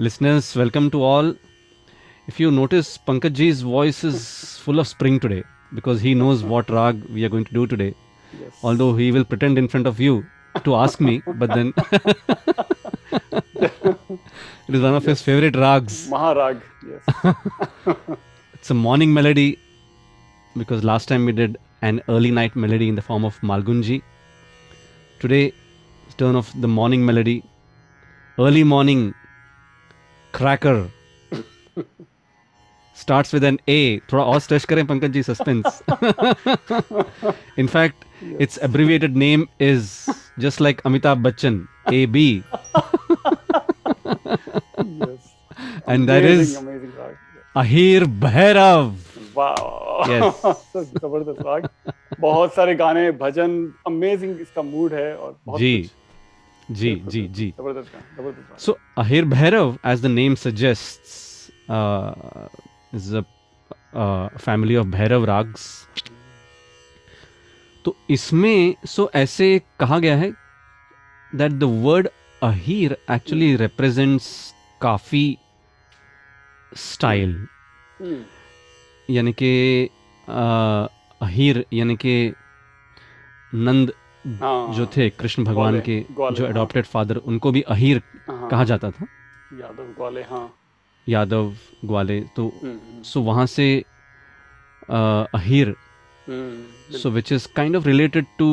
Listeners, welcome to all. If you notice, Pankaj voice is full of spring today because he knows what rag we are going to do today. Yes. Although he will pretend in front of you to ask me, but then it is one of his favorite rags. Maharag. Yes. It's a morning melody because last time we did an early night melody in the form of Malgunji. Today, it's turn of the morning melody, early morning cracker start with an A थोड़ा और stretch करें Pankaj ji suspense in fact it's abbreviated name is just like Amitabh Bachchan A B and that is Ahir Bhairav ज़बरदस्त बहुत सारे गाने भजन amazing इसका mood है और बहुत जी. कुछ. जी जी जी। So Ahir Bhairav as the name suggest is a family of Bhairav ragas तो इसमें सो ऐसे कहा गया है that the word Ahir actually represents Kafi style यानी के अहिर uh, यानी कि नंद हाँ। जो थे कृष्ण भगवान के जो हाँ। एडोप्टेड फादर उनको भी अहिर हाँ। कहा जाता था। यादव ग्वाले हाँ। यादव ग्वाले तो हम्म, हम्म। सो वहाँ से Ahir hmm, so which is kind of related to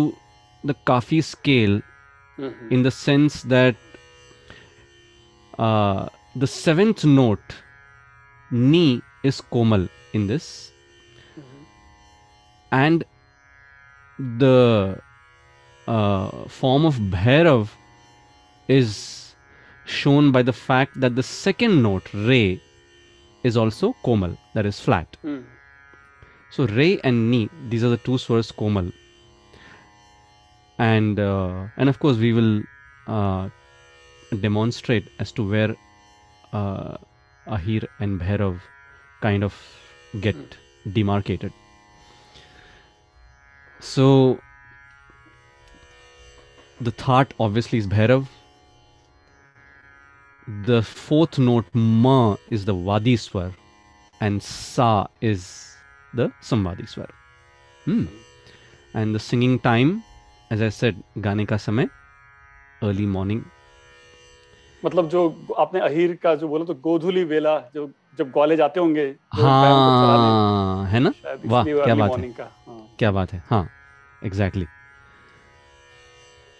the Kafi scale in the sense that the seventh note ni is komal in this and the uh, form of Bhairav is shown by the fact that the second note, Re, is also Komal, that is flat. Mm. So Re and Ni, these are the two swars Komal. And, uh, and of course, we will uh, demonstrate as to where uh, Ahir and Bhairav kind of get hmm. demarcated. So the thought obviously is Bhairav. The fourth note Ma is the Vadi swar and Sa is the Samvadi swar. Hmm. And the singing time, as I said, गाने का समय early morning. मतलब जो आपने अहीर का जो बोला तो गोधुली वेला जो जब ग्वाले जाते होंगे हाँ है ना वाह क्या बात है हाँ क्या बात है हाँ एग्जैक्टली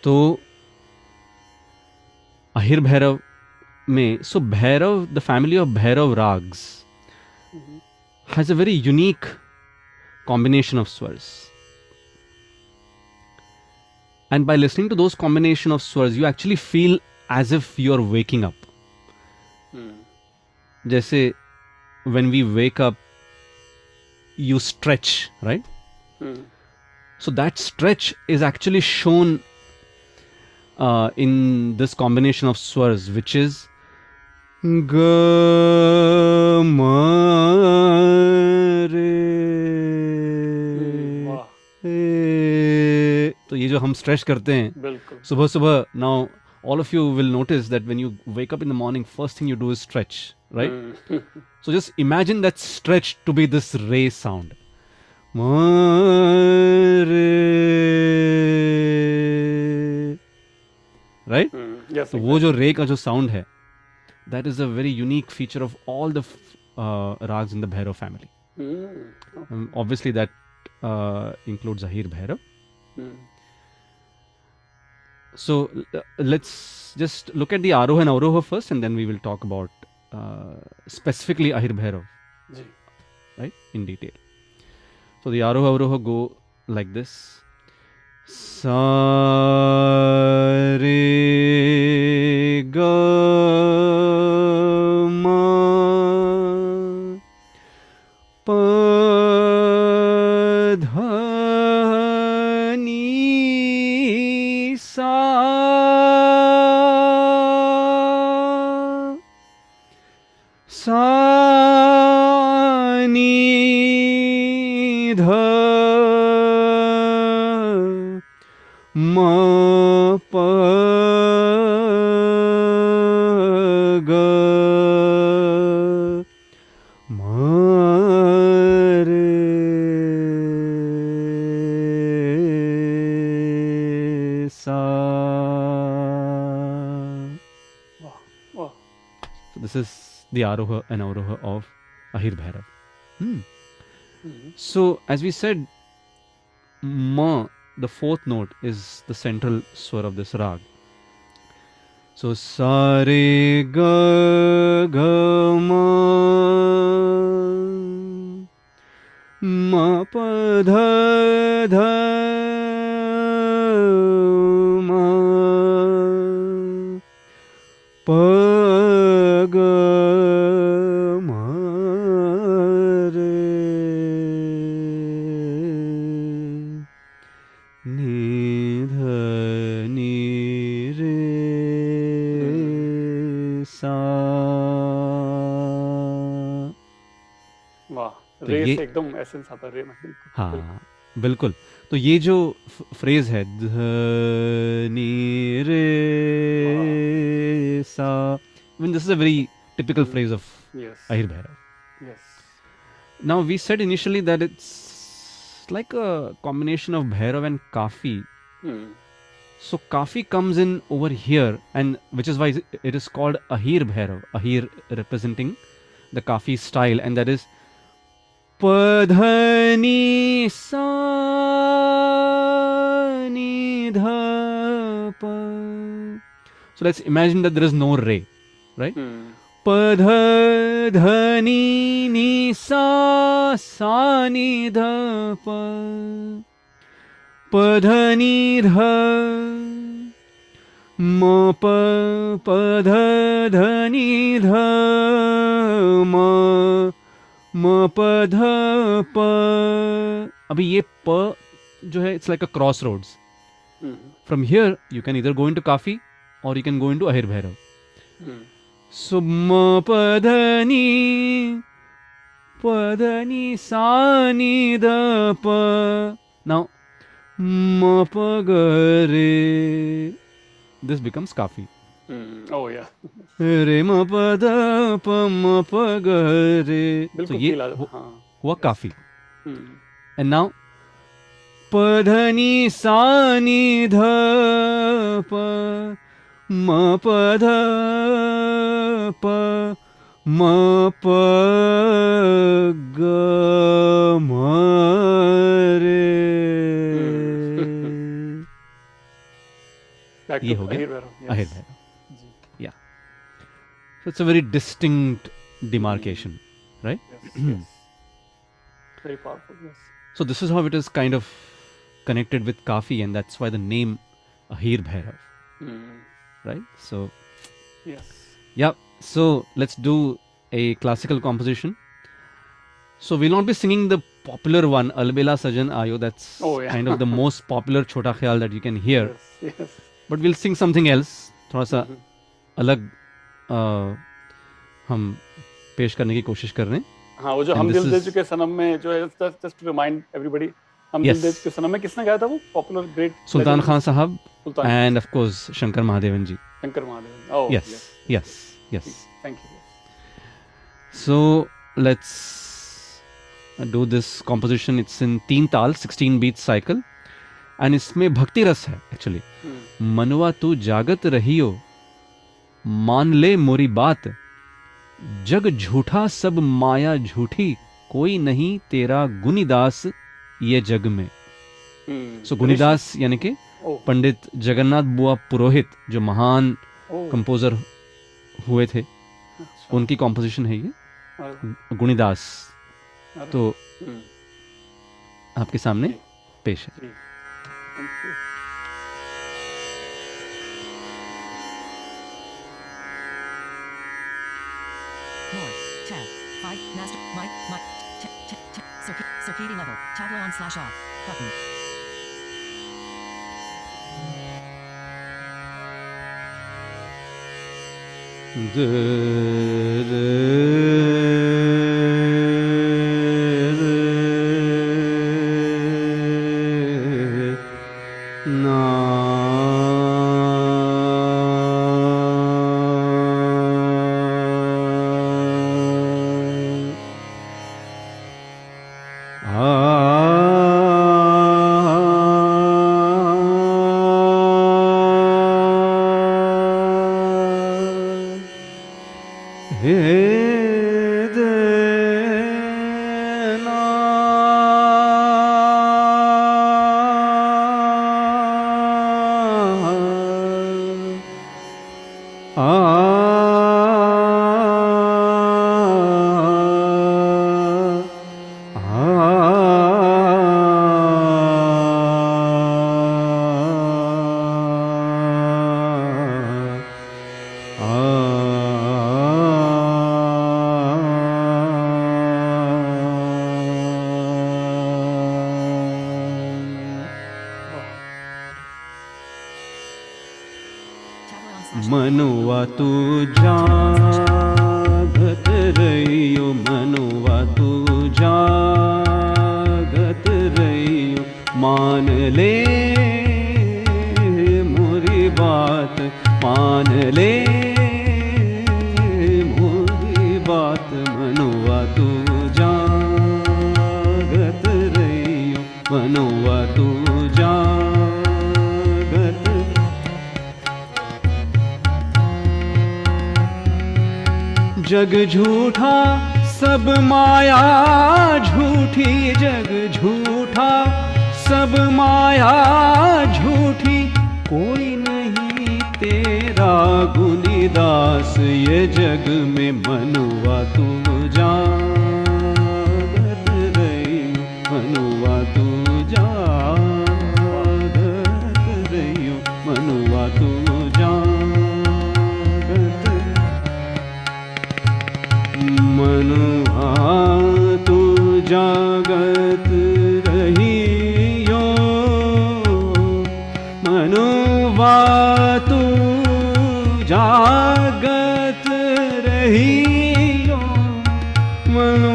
तो अहिर भैरव में so Bhairav the family of Bhairav ragas hmm, has a very unique combination of swars. And by listening to those combination of swars, you actually feel as if you're waking up. Hmm, Jaise when we wake up, you stretch, right? Hmm, So that stretch is actually shown uh, in this combination of swars, which is तो ये जो हम stretch करते हैं सुबह सुबह now all of you will notice that when you wake up in the morning first thing you do is stretch right so just imagine that stretch to be this re sound right hmm, तो वो जो रे का जो sound है that is a very unique feature of all the raga in the Bhairav family obviously that include Ahir Bhairav so let's just look at the and avroh first and then we will talk about specifically Ahir Bhairav right in detail so the aroh avroh go like this Sare this is the aroha and avroha of ahir bhairav hmm. Hmm, so as we said ma the fourth note is the central swar of this rag so sa re ga ga ma ma pa dha dha ma essence आता है रे में हाँ बिल्कुल तो ये जो phrase है ध नी रे सा I mean, this is a very typical Hmm. phrase of yes Ahir Bhairav. Yes Now, we said initially that it's like a combination of Bhairav and Kafi. Hmm, So, Kafi comes in over here, and which is why it is called Ahir Bhairav. Ahir representing the Kafi style, and that is पधनी सीध so let's imagine that there is no re right पध धनी नी सा निध पधनी ध म प पध धनी ध म। म प। ध प अभी ये प जो है it's like a crossroads from here you can इधर गो इन टू काफ़ी और you can go into Ahir Bhairav hmm, सुम पदनी पदनी सानी the Pa now Ma Pa Ga Re this becomes काफ़ी ओह या रे म प द प म प ग रे तो ये हाँ। हुआ काफ़ी। हम्म, एंड नाउ पधनी सानी ध प म प ध प म प ग म रे। ये हो गया? Ahir So it's a very distinct demarcation, right? Yes, hmm. yes. Very powerful, yes. So this is how it is kind of connected with Kafi, and that's why the name Ahir Bhairav, mm. right? So, yes. Yeah, so let's do a classical composition. So we'll not be singing the popular one, Albela Sajan Ayo. That's oh, yeah. kind of the most popular Chota Khayal that you can hear. Yes, yes. But we'll sing something else, thoda sa mm-hmm. alag हम पेश करने की कोशिश कर रहे हैं हाँ वो जो And हम दिल दे चुके सनम में जो है जस्ट टू रिमाइंड एवरीबॉडी हम Yes. दिल दे चुके सनम में किसने गाया था वो पॉपुलर ग्रेट सुल्तान खान साहब and of course Shankar Mahadevan ji. Shankar Mahadev oh Yes, yes, yes. Thank you So let's do this composition. It's in तीन ताल 16 beat cycle and इसमें भक्ति रस है actually. मनवा तू जागत रहियो मान ले मोरी बात जग झूठा सब माया झूठी कोई नहीं तेरा गुनीदास ये जग में। सो गुनीदास यानी कि पंडित जगन्नाथ बुआ पुरोहित जो महान कंपोजर हुए थे अच्छा, उनकी कॉम्पोजिशन है ये गुणीदास तो हम्म, आपके सामने पेश है। Toggle on slash off. Button. हे जग झूठा, सब माया झूठी, जग झूठा, सब माया झूठी। कोई नहीं तेरा गुनीदास ये जग में मनुआ तू जा रही मनुआ तू जागत रहियो। मनुवा तू जागत मनुआ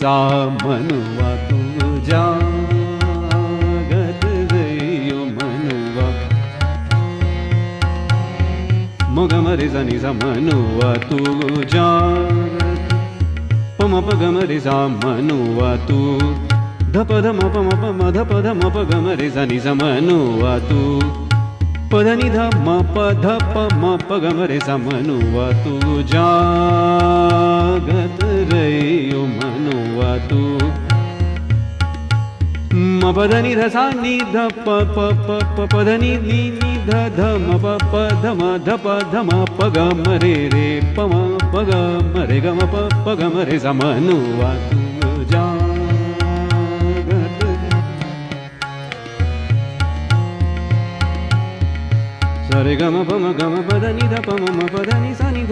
મનુવા તું જાગત ગયો મનુવા મગમરે જની સા મનુવા તું જાગત પમ પગમરે સા મનુવા તું ધપ ધમ પમ પમ ધપ ધમ પગમરે જની સા મનુવા તું पदनिध म पध प म ध पगमरे समनुवतु जा गत धसा निध प पदनि नि धनि ध ध म प प ध म ध प ध म प ग मरे ग म मरे गरे समनुव रे ग म प म ग म प ध नि ध प म म प ध नि सा नि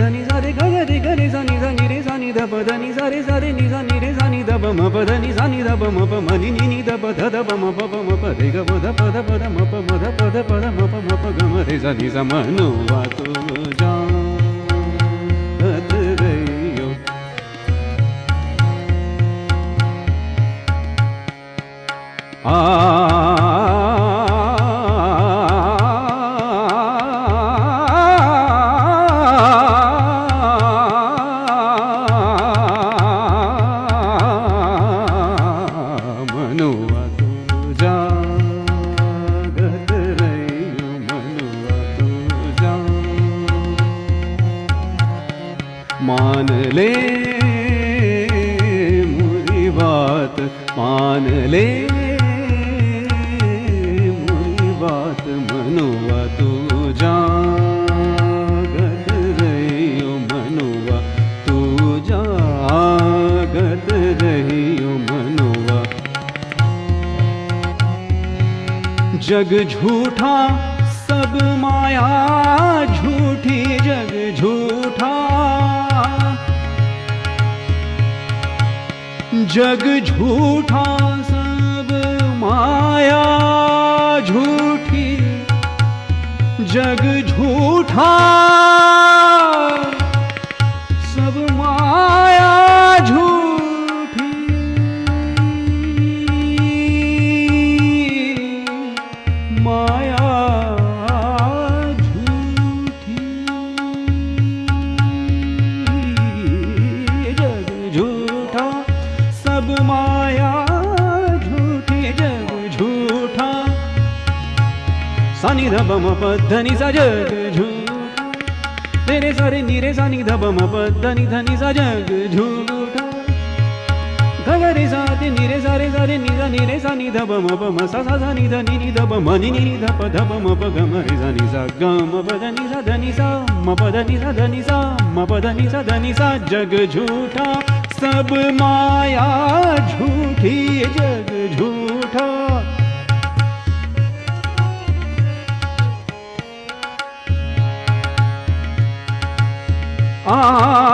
रे ग ग रे ग रे सा नि ध नि रे सा नि ध प ध नि सा रे सा रे नि सा नि रे सा प म प ध नि सा नि ध प म प रे ग ब ध प म प म ध प ध म प म प ग रे सा सा म नु वा तु जा जग झूठा सब माया झूठी जग झूठा। जग झूठा सब माया झूठी। जग झूठा सनि ध बम पद्ध नि सा जग झूठा रे रे सा रे नि रे सा नि बम पद्ध नि ध सा ग रे सा रे नि रे सा रे सा रे सा सा प म सा सा सा नि ध नि नि ध ब म प म प ग म रे सा नि सा ग म प ध सा ध सा, म प ध सा ध सा, म प ध सा ध सा जग झूठा। सब माया झूठी जग जग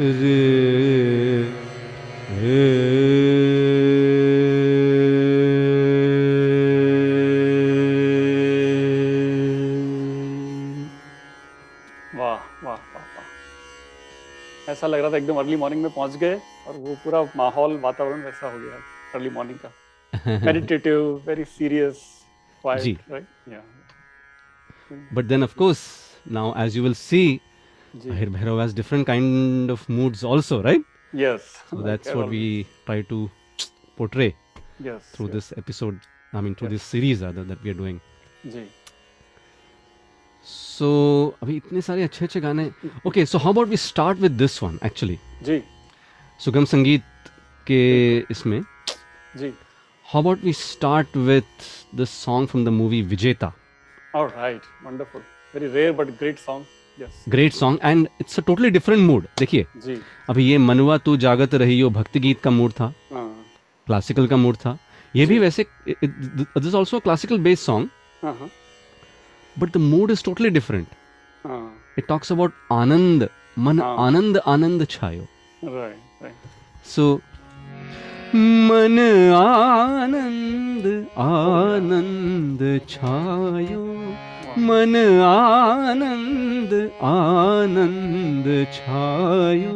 रे रे वाह वाह वाह वाह। ऐसा लग रहा था एकदम अर्ली मॉर्निंग में पहुँच गए और वो पूरा माहौल वातावरण वैसा हो गया अर्ली मॉर्निंग का। Meditative very serious. Quite right या But then, of course, now as you will see, जी Ahir Bhairav has different kind of moods also, right? Yes So that's what we try to portray yes through yes. this episode. I mean, through yes. this series rather that we are doing. जी So अभी इतने सारे अच्छे अच्छे गाने. Okay, so how about we start with this one actually? जी सुगम संगीत के इसमें. जी How about we start with the song from the movie Vijeta? All right, wonderful. Very rare but great song. Yes. Song and and it's a totally different mood. देखिए अभी ये मनुआ तू जागत रही हो भक्ति गीत का मूड था। हाँ। क्लासिकल का मूड था। ये भी वैसे this also classical based song हाँ हाँ। But the mood is totally different हाँ। इट टॉक्स अबाउट आनंद मन हाँ. आनंद आनंद छायो। सो मन आनंद आनंद छायो। मन आनंद आनंद छायो।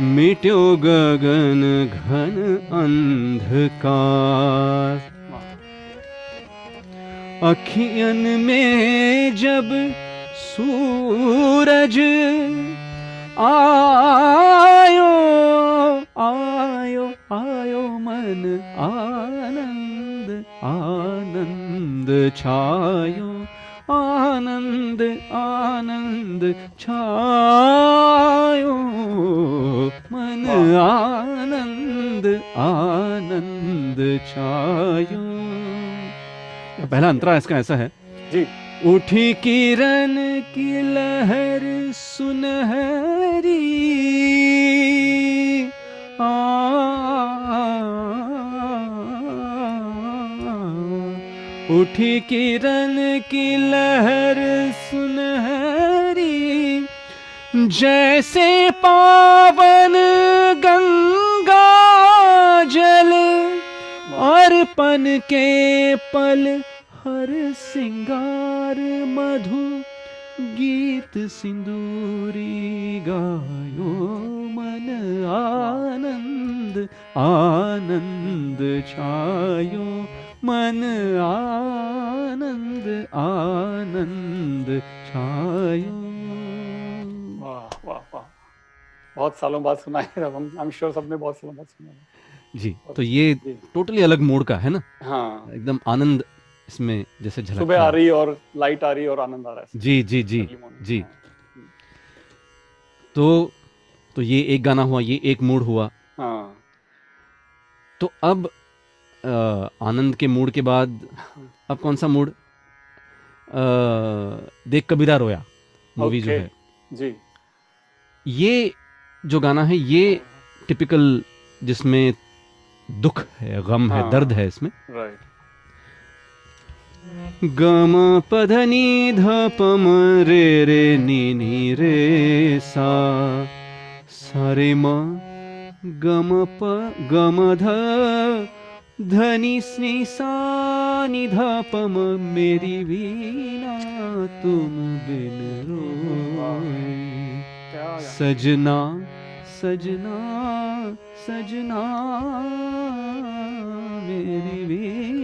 मिट्यो गगन घन अंधकार। अखियन में जब सूरज आयो आयो आयो मन आनंद आनंद छायो, आनंद आनंद छायो। मन आनंद आनंद छायो। पहला अंतरा इसका ऐसा है। जी। उठी किरण की लहर सुनहरी आ, उठी किरण की लहर सुनहरी जैसे पावन गंगा जल अर्पण के पल हर सिंगार मधु गीत सिंदूरी गायो मन आनंद आनंद छायो मन आनंद आनंद छायो। वाह वाह वाह। बहुत सालों बाद सुना है आई एम श्योर सबने बहुत सालों बाद सुना है। जी तो ये टोटली अलग मूड का है ना? हाँ। एकदम आनंद इसमें जैसे झलक सुबह आ रही और लाइट आ रही और आनंद आ रहा है। जी जी जी जी। हाँ, तो तो ये एक गाना हुआ ये एक मूड हुआ। हाँ। तो अब आनंद के मूड के बाद अब कौन सा मूड देख कबीरा रोया मूवी जो है। जी। ये जो गाना है ये टिपिकल जिसमें दुख है गम हाँ, है। हाँ। दर्द है इसमें। राइट गम पधनी ध पम रे रे नी नी रे सा। सारे म गम प गम ध, धनी स्नी सा नि ध पम मेरी वीणा तुम बिन रो सजना सजना सजना, मेरी वीणा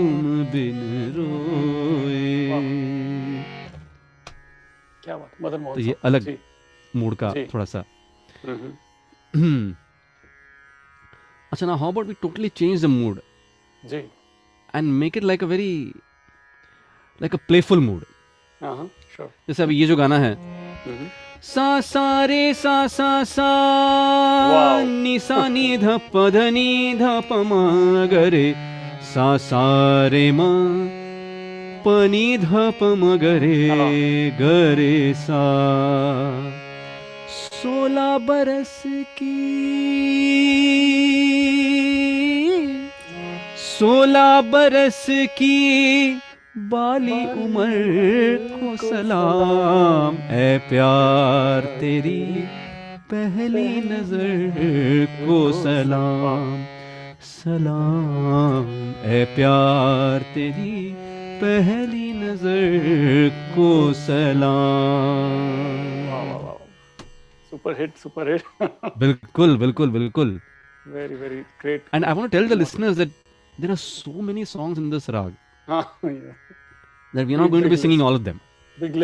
तुम बिन रोए। क्या बात मदन मोहन तो ये अलग मूड का थोड़ा सा। हम्म, अच्छा ना how about we totally change the mood ji. And make it like a very like a playful mood sure जैसे अभी ये जो गाना है। सा सा रे सा सा सा। नि सा नि ध प ध नि ध प म ग रे। सा सा रे म प नि ध प म ग रे ग रे सा। सोलह बरस की सोलह बरस की बाली उम्र को सलाम। ए प्यार तेरी पहली नज़र को सलाम। सलाम। ए प्यार तेरी पहली नज़र को सलाम। Super hit super hit. बिल्कुल बिल्कुल बिल्कुल। Very very great and I want tell the listeners that there are so many songs in this raga हाँ that we are not going to be singing all of them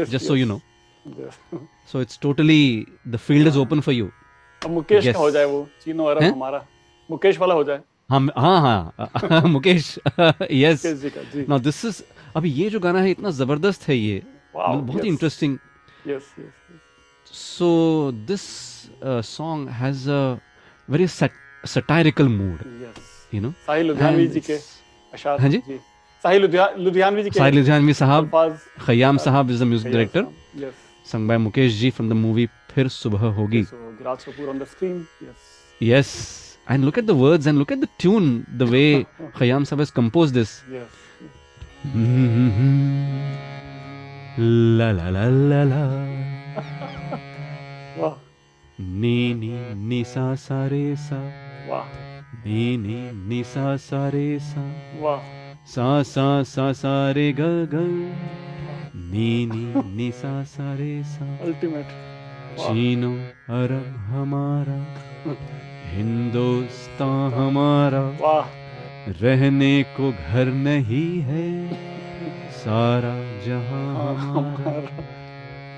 just so you know so it's totally the field is open for you Mukesh हो जाए वो Chino वाला हमारा। मुकेश वाला हो जाए। हम हाँ हाँ Mukesh yes now this is अभी ये जो गाना है इतना ज़बरदस्त है ये। Wow, बहुत ही interesting so this song has a very satirical mood you know Sahil ji के हाँ जी? साहिल लुधियानवी जी Ludhianvi Sahab Khayyam Sahab is the music director sung by Mukesh ji from the movie Phir Subah Hogi And look at the words and look at the tune, the way Khayyam Sahab has composed this. yes La la la la la. वाह Ni ni ni sa sa re sa. वाह Ni ni ni sa sa re sa. वाह Sa sa sa sa re ga ga. Ni ni ni sa sa re sa. Ultimate Chino अरब हमारा हिंदुस्तान हमारा। वाह। रहने को घर नहीं है सारा जहाँ हमारा। हमारा।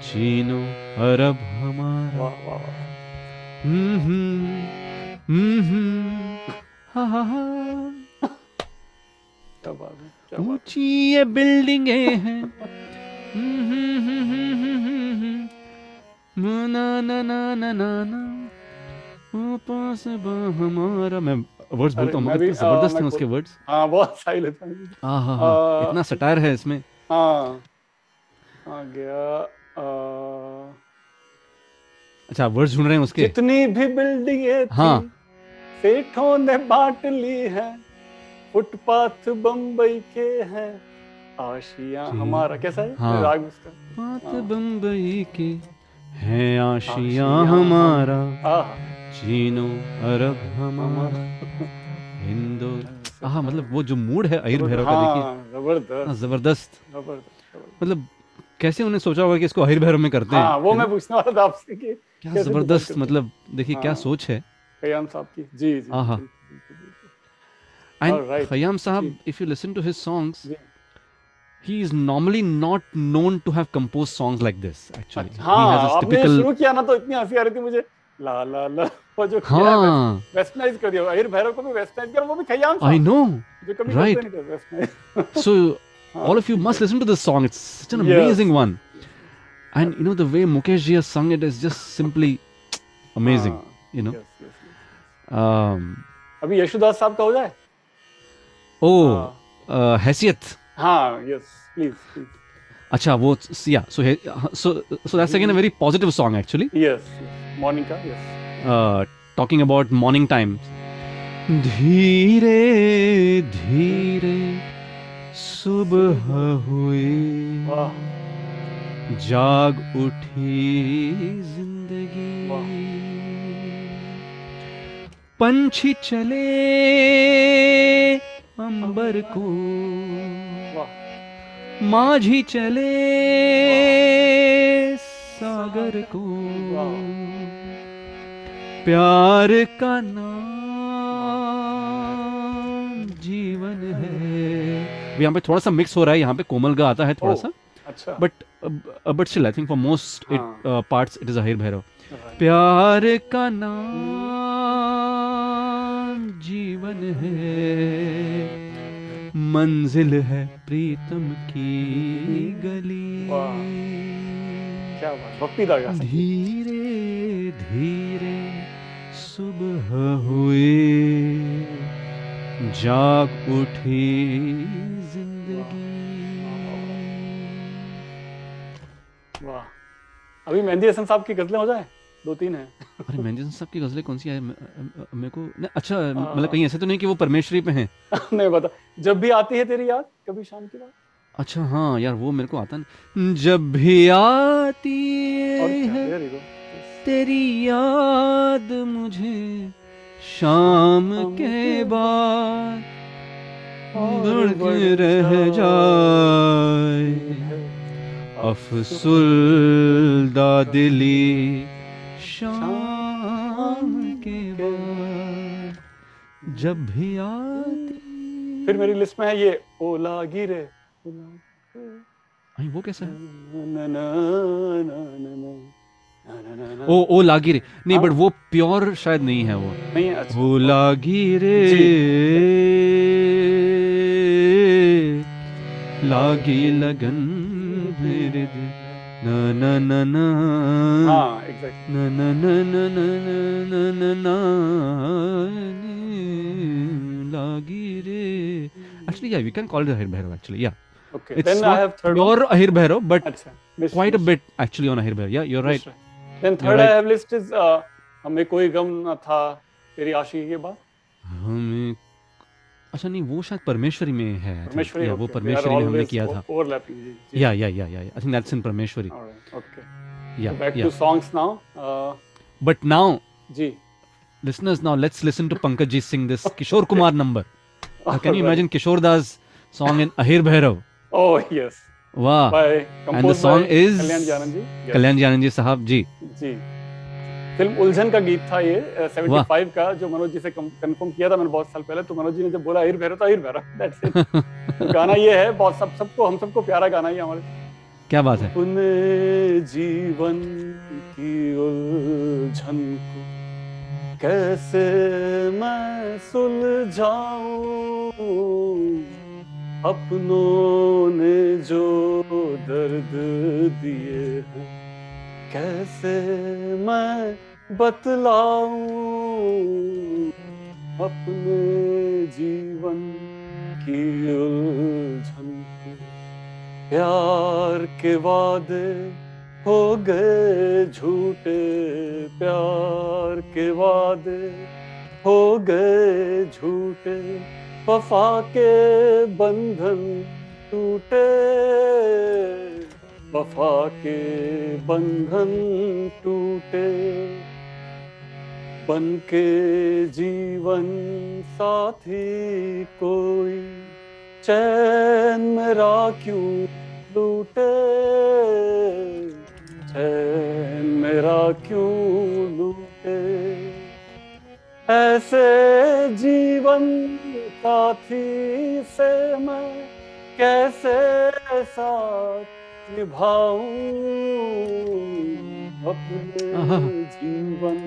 चीनो अरब हमारा। हा हा हा। है ऊँची ये बिल्डिंगे हैं। हम्म। ना ना ना ना ना। पास हमारा। मैं वर्ड्स बोलता हूँ मगर आ, ज़बरदस्त हैं उसके वर्ड्स हाँ बहुत साहिल लुधियानवी जी आहा आ, इतना सटायर है इसमें। हाँ आ गया आ, अच्छा वर्ड्स ढूंढ रहे हैं उसके। जितनी भी बिल्डिंगे हाँ। सेठों ने बांट ली है। फुटपाथ बम्बई के हैं। आशिया हमारा कैसा है? हाँ। राग उसका। हाँ। बम्बई के है आशिया आशियाँ हमारा। चीनो अरब हिंदो हाँ मतलब वो जो मूड है अहिर भैरव का देखिए। हाँ ज़बरदस्त। हाँ, ज़बरदस्त। ज़बरदस्त। मतलब कैसे उन्हें सोचा होगा कि इसको अहिर भैरव में करते हैं? हाँ वो मैं पूछने वाला था आपसे कि क्या ज़बरदस्त हैं? मतलब देखिए क्या हाँ। सोच है? कयाम साहब की। जी जी बिल्कुल। And Khayyam Sahab if you listen to his songs he is normally not known to have composed songs like this actually. अच्छा, he has हाँ a आपने typical शुरू किया ना तो इतनी हँसी आ रही थी मुझे। ला ला ला वो जो है हाँ वेस्टर्नाइज कर दिया अहिर भैरव को भी वेस्टर्नाइज कर वो भी खयाम I साहब know जो कभी right. करते नहीं थे वेस्टर्नाइज so हाँ, all of you must listen to this song it's such an Yes. amazing one and you know the way Mukesh ji has sung it is just simply amazing हाँ, you know yes, yes, yes. um अभी यशुदास साहब का हो जाए oh हाँ। uh, हैसियत हाँ yes please अच्छा वो yeah so he- so so that's again a very positive song actually yes morning का yes uh, talking about morning time. धीरे धीरे सुबह हुई। जाग उठी ज़िंदगी। पंछी चले अंबर को। वाह। माझी चले सागर को। वाह। प्यार का नाम जीवन है। यहाँ पे थोड़ा सा मिक्स हो रहा है यहाँ पे कोमल का आता है थोड़ा सा। अच्छा। But but still I think for most it. Parts it is Ahir Bhairav प्यार का नाम जीवन है। मंजिल है प्रीतम की गली। वाह। क्या बात भक्ति धीरे धीरे। सुबह हुई जाग उठी ज़िंदगी। वाह। अभी मेहंदी हसन साहब की गजलें हो जाए? दो तीन है। अरे मेहंदी हसन साहब की गजलें कौन सी है? मेरे को नहीं, अच्छा मतलब कहीं ऐसे तो नहीं कि वो परमेश्वरी पे हैं। नहीं पता जब भी आती है तेरी याद कभी शाम की बात? अच्छा हाँ यार वो मेरे को आता नहीं जब भी आती और क्या है। तेरी याद मुझे शाम के बाद धुड़क रह जाए। अफसुलदा दिली शाम के बाद जब भी आती फिर मेरी लिस्ट में है ये ओला गिरे। वो कैसा है? ना ना ना ना, ना, ना, ना। ओ ओ लागी रे नहीं बट वो प्योर शायद नहीं है वो वो लागी रे लागी लगन मेरे दिल right then third I have list is हमें कोई गम ना था तेरी आशी के बाद। हमें अच्छा नहीं वो शायद परमेश्वरी में है तो परमेश्वरी या वो परमेश्वरी में हमने किया था। Yeah yeah yeah yeah I think that's in Parmeshwari. Okay yeah back to songs now but now ji. Listeners now let's listen to Pankaj ji Singh this Kishore Kumar number can you imagine Kishore Das song in Ahir Bhairav oh yes by and the song is Kalyan ji Anand ji kalyan ji anand ji. sahab ji. Film Uljhan का गीत था ये seventy five का जो मनोज जी से confirm किया था मैंने बहुत साल पहले तो मनोज जी ने जब बोला अहिर भैरव तो अहिर भैरव दैट्स इट गाना ये है बहुत सब सबको हम सबको प्यारा गाना ही हमारे। क्या बात है? अपने जीवन की उलझन को कैसे मैं सुलझाऊं? अपनों ने जो दर्द दिए हैं, कैसे मैं बतलाऊं अपने जीवन की उलझन प्यार के वादे हो गए झूठे, प्यार के वादे हो गए झूठे वफा के बंधन टूटे। वफा के बंधन टूटे। बन के जीवन साथी कोई। चैन मेरा क्यों लूटे। निभाऊं अपने जीवन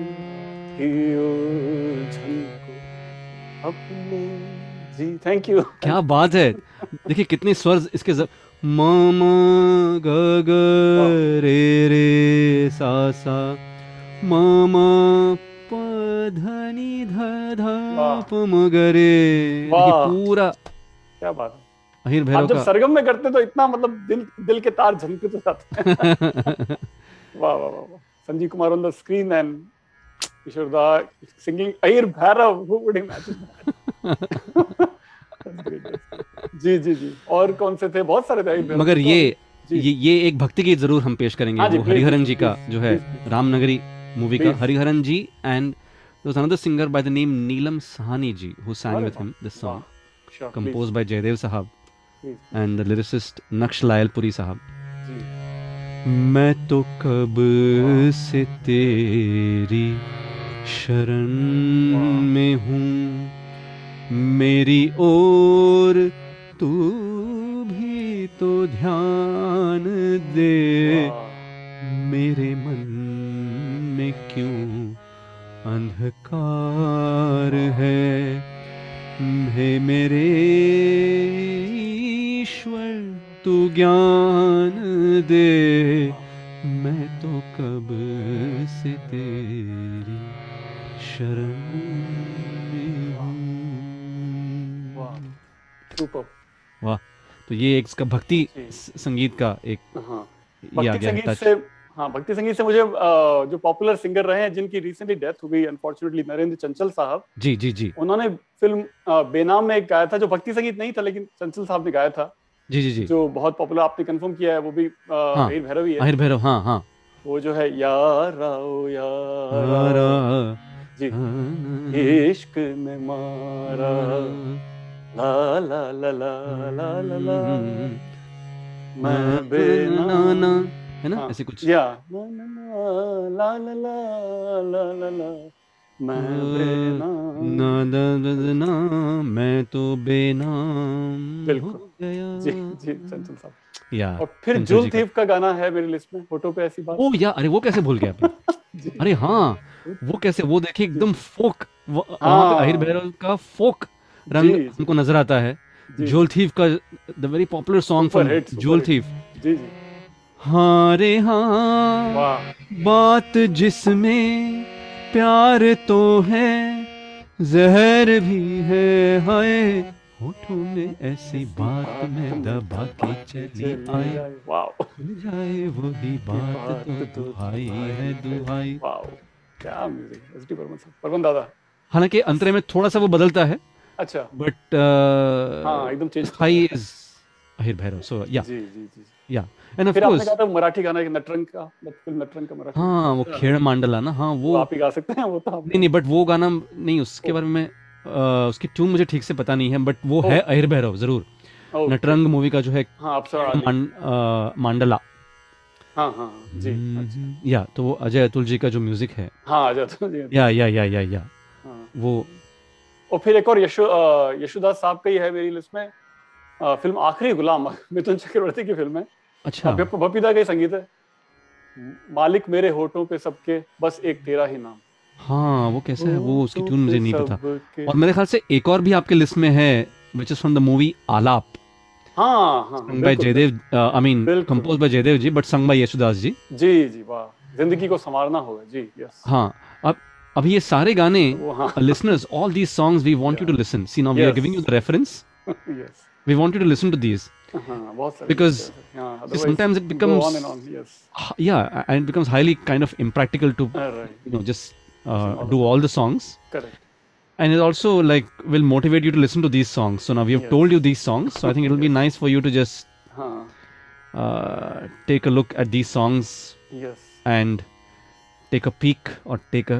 की उलझन को अपने जी। थैंक यू क्या बात है। देखिए कितने स्वर इसके ज... म म ग ग रे रे सा सा। म म प ध नि ध ध प म ग रे। पूरा क्या बात अहिर भैरव का सरगम में करते तो इतना मतलब दिल दिल के तार झनक तो जाते वाह वाह वाह Sanjeev Kumar on the screen and Kishore Da singing Ahir Bhairav who would imagine जी जी जी। और कौन से थे? बहुत सारे थे मगर तो। ये ये ये एक भक्ति गीत ज़रूर हम पेश करेंगे हाँ वो हरिहरन जी का जो है रामनगरी मूवी का Hariharan ji and There was another singer by the name Neelam Sahani ji who sang with him this song. Composed by Jaydev Sahab. Please, the Naksh Layalpuri Sahab. जी। मैं तो कब से तेरी शरण में हूँ। मेरी ओर तू भी तो ध्यान दे। मेरे मन में क्यों अंधकार है? हे मेरे ईश्वर तू ज्ञान दे। मैं तो कब से तेरी शरण वाह तो ये एक इसका भक्ति संगीत का एक हाँ। ये आ भक्ति गया संगीत से हाँ भक्ति संगीत से मुझे जो पॉपुलर सिंगर रहे हैं जिनकी रिसेंटली डेथ हो गई अनफॉर्चुनेटली नरेंद्र चंचल साहब। जी जी जी। उन्होंने फ़िल्म बेनाम में एक गाया था जो भक्ति संगीत नहीं था लेकिन चंचल साहब ने गाया था। जी जी जी जो बहुत पॉपुलर आपने कंफर्म किया है वो भी अ, हाँ। अहिर भैरव ही है আহিर भैरव हाँ हाँ वो जो है यार आओ यार जी इश्क में मारा ला ला ला ला ला ला ला मैं बेना है ना हाँ, ऐसे कुछ या ना ना ना ला ला ला ला ला ला मैं बेनाम ना दा ना मैं तो बेनाम बिल्कुल। जी जी चंचल साहब या और फिर जुल का। गाना है मेरी लिस्ट में फ़ोटो पे ऐसी बात? ओ या अरे वो कैसे भूल गया आपने अरे हाँ वो कैसे वो देखिए एकदम फोक वहाँ पे हाँ। अहिर भैरव का फोक रंग हमको नज़र आता है। जोल थीफ का the very popular song from Jewel. Thief. जी जी। हाँ रे हाँ। बात जिसमें प्यार तो है जहर भी है हाय। होठों में ऐसी बात में दबा के चली आए वाओ खुल जाए वही बात तो दुहाई है दुहाई। क्या म्यूज़िक एसडी बर्मन साहब। बर्मन दादा। हालाँकि अंतरे में थोड़ा सा वो बदलता है अच्छा। बट हाँ एकदम change high is Ahir Bhairav so yeah जी जी जी या एंड ऑफ़ फिर आपने कोर्स था मराठी गाना एक नटरंग का फ़िल्म नटरंग का मराठी। हाँ वो खेड़ मांडला ना हाँ वो वो आप ही गा सकते हैं वो तो नहीं नहीं बट वो गाना नहीं उसके बारे में उसकी ट्यून मुझे ठीक से पता नहीं है बट वो है अहिर भैरव ज़रूर। नटरंग मूवी का जो है हाँ मांडला। हाँ हाँ जी अच्छा। या तो वो अजय अतुल जी का जो म्यूज़िक है। हाँ आ जाता जी। या या या या या। हाँ। वो और फिर एक और यशो यशोदास साहब का ही है मेरी लिस्ट में। अ, फ़िल्म आखिरी गुलाम मिथुन चक्रवर्ती की फ़िल्म है। अच्छा। बपीदा का ही संगीत है। मालिक मेरे होठों पे सबके बस एक तेरा ही नाम। हाँ वो कैसे है? वो उसकी तो ट्यून मुझे नहीं पता। और मेरे ख्याल से एक और भी आपके लिस्ट में है which is from the movie Alaap. हाँ हाँ by Jaidev ji but sung by Yesudas ji. जी जी वाह। ज़िंदगी को संवारना होगा जी यस हाँ अब अभी ये सारे गाने listeners all these songs we want you to listen see now we are giving you the reference we want you to listen to these because sometimes it becomes uh, all do all the songs correct and it also like will motivate you to listen to these songs so now we have Yes. told you these songs so i think it'll be nice for you to just हाँ uh, take a look at these songs Yes. and take a peek or take a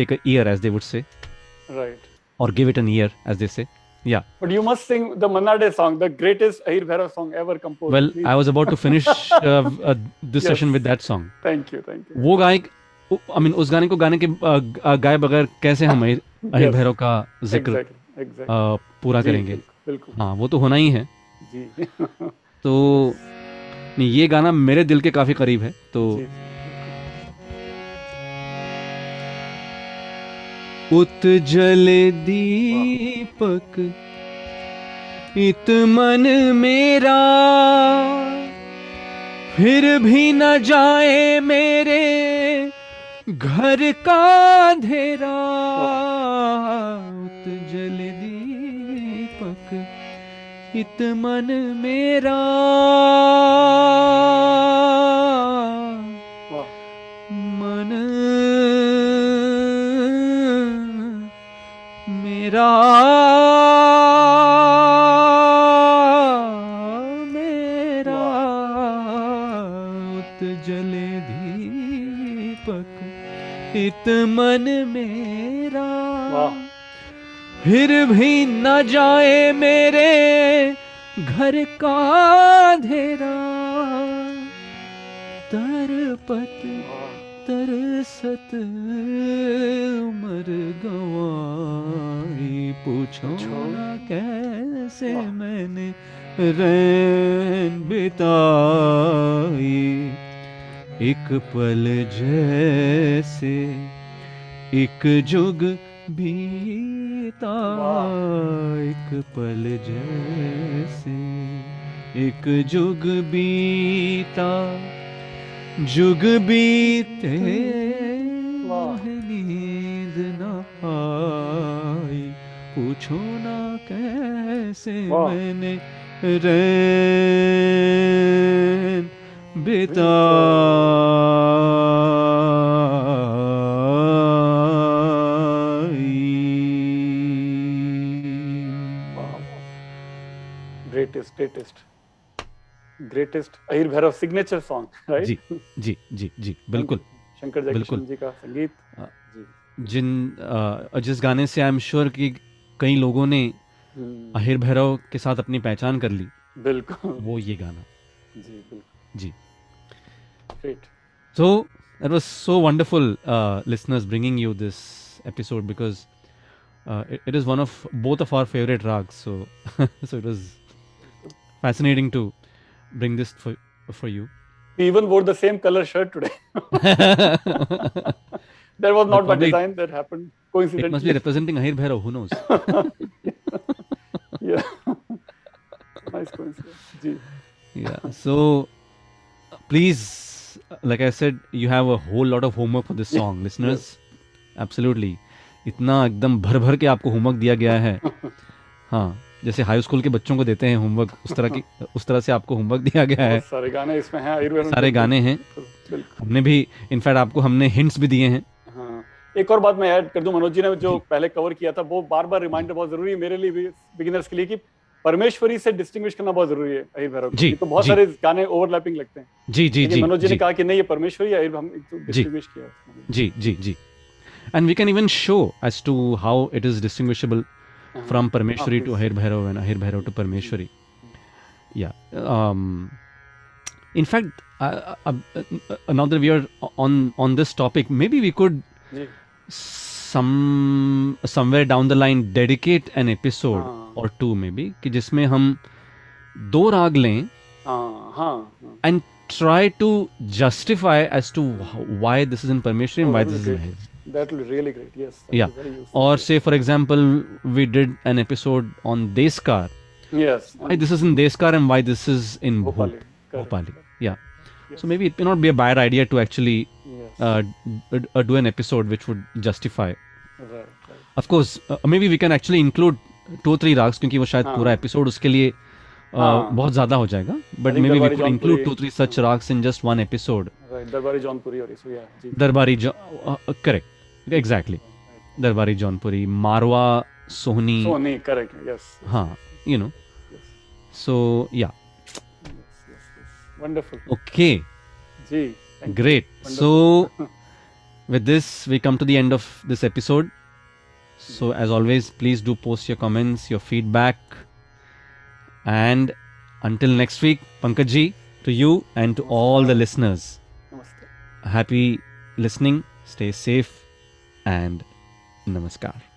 take a ear as they would say Right. or give it an ear as they say yeah But you must sing the Manade song, the greatest Ahir Bhairav song ever composed. well Please. i was about to finish uh, uh, this session Yes. with that song Thank you, thank you. वो गायक I mean उस गाने को गाने के गाए बगैर कैसे हम अहिर भैरव का ज़िक्र पूरा करेंगे? हाँ वो तो होना ही है। तो नहीं ये गाना मेरे दिल के काफ़ी करीब है तो उत जल दीपक इत मन मेरा फिर भी न जाए मेरे घर का अंधेरा उत जल दीपक इत मन मेरा। मन मेरा। इत मन मेरा। फिर भी न जाए मेरे घर का अंधेरा। तरपत वाह। तरसत उमर गवाई पूछो कैसे मैंने रैन बिताई। एक पल जैसे एक जुग बीता एक पल जैसे। एक जुग बीता जुग बीते। नींद न आई। पूछो ना कैसे। मैंने रैन बिताई greatest greatest Ahir Bhairav signature song right जी जी जी जी बिल्कुल शंकर। जयकिशन जी का संगीत हाँ। जी जिन अ, जिस गाने से आई एम श्योर कि कई लोगों ने हम्म, अहिर भैरव के साथ अपनी पहचान कर ली बिल्कुल वो ये गाना जी बिल्कुल जी great So it was so wonderful, uh, listeners, bringing you this episode because uh, it, it is one of both of our favorite rags. So, so it was fascinating to bring this for for you. we even wore the same color shirt today it that was not by probably- design that happened coincidentally must be representing Ahir Bhairav. Who knows? yeah nice coincidence ji yeah. So please, like I said, you have a whole lot of homework for this song, listeners. Absolutely. इतना एकदम भर भर के आपको homework दिया गया है हाँ जैसे हाई स्कूल के बच्चों को देते हैं होमवर्क उस तरह की उस तरह से आपको होमवर्क दिया गया है। सारे गाने इसमें हैं Bhairav सारे गाने हैं। हमने भी इनफैक्ट आपको हमने हिंट्स भी दिए हैं। हाँ। एक और बात मैं ऐड कर दूँ मनोज जी ने जो पहले कवर किया था वो बार बार रिमाइंडर बहुत ज़रूरी है मेरे लिए भी बिगिनर्स के लिए कि परमेश्वरी से डिस्टिंग्विश करना बहुत ज़रूरी है अहिर भैरव। जी, तो बहुत जी। सारे गाने ओवरलैपिंग लगते हैं। जी जी जी मनोज जी ने कहा कि नहीं ये परमेश्वरी अहिर हम डिस्टिंग्विश किया जी जी जी। And we can even show as to how it is distinguishable हाँ, from Parmeshwari to Ahir Bhairav and Ahir Bhairav to Parmeshwari yeah in fact another we are on on this topic maybe we could somewhere down the line dedicate an episode or two maybe कि जिसमें हम दो राग लें and try to justify as to why this is in Parmeshwari and why this is in his that will be really great yes that Yeah. will be very useful. Or say, for example, we did an episode on Deskar. yes Why this is in Deskar and why this is in Bhopal. Bhopali correct, Bhopali. Yeah. yes, So maybe it may not be a bad idea to actually yes uh, d- uh, do an episode which would justify. right right Of course, uh, maybe we can actually include two three rags क्योंकि वो शायद हाँ. पूरा episode उसके लिए uh, हाँ. बहुत ज्यादा हो जाएगा but think maybe we Darbari could include Jaunpuri- two three such ragas in just one episode right Darbari Jaunpuri और इसो yeah जी दरबारी correct Exactly. Darbari Jaunpuri, Marwa, Sohni. Sohni, correct. Yes. yes huh. Yes, yes, you know. So yeah. Wonderful. Okay. Gee, Great. So with this, we come to the end of this episode. So as always, please do post your comments, your feedback, and until next week, Pankaj to you and to all the listeners. Happy listening. Stay safe and namaskar.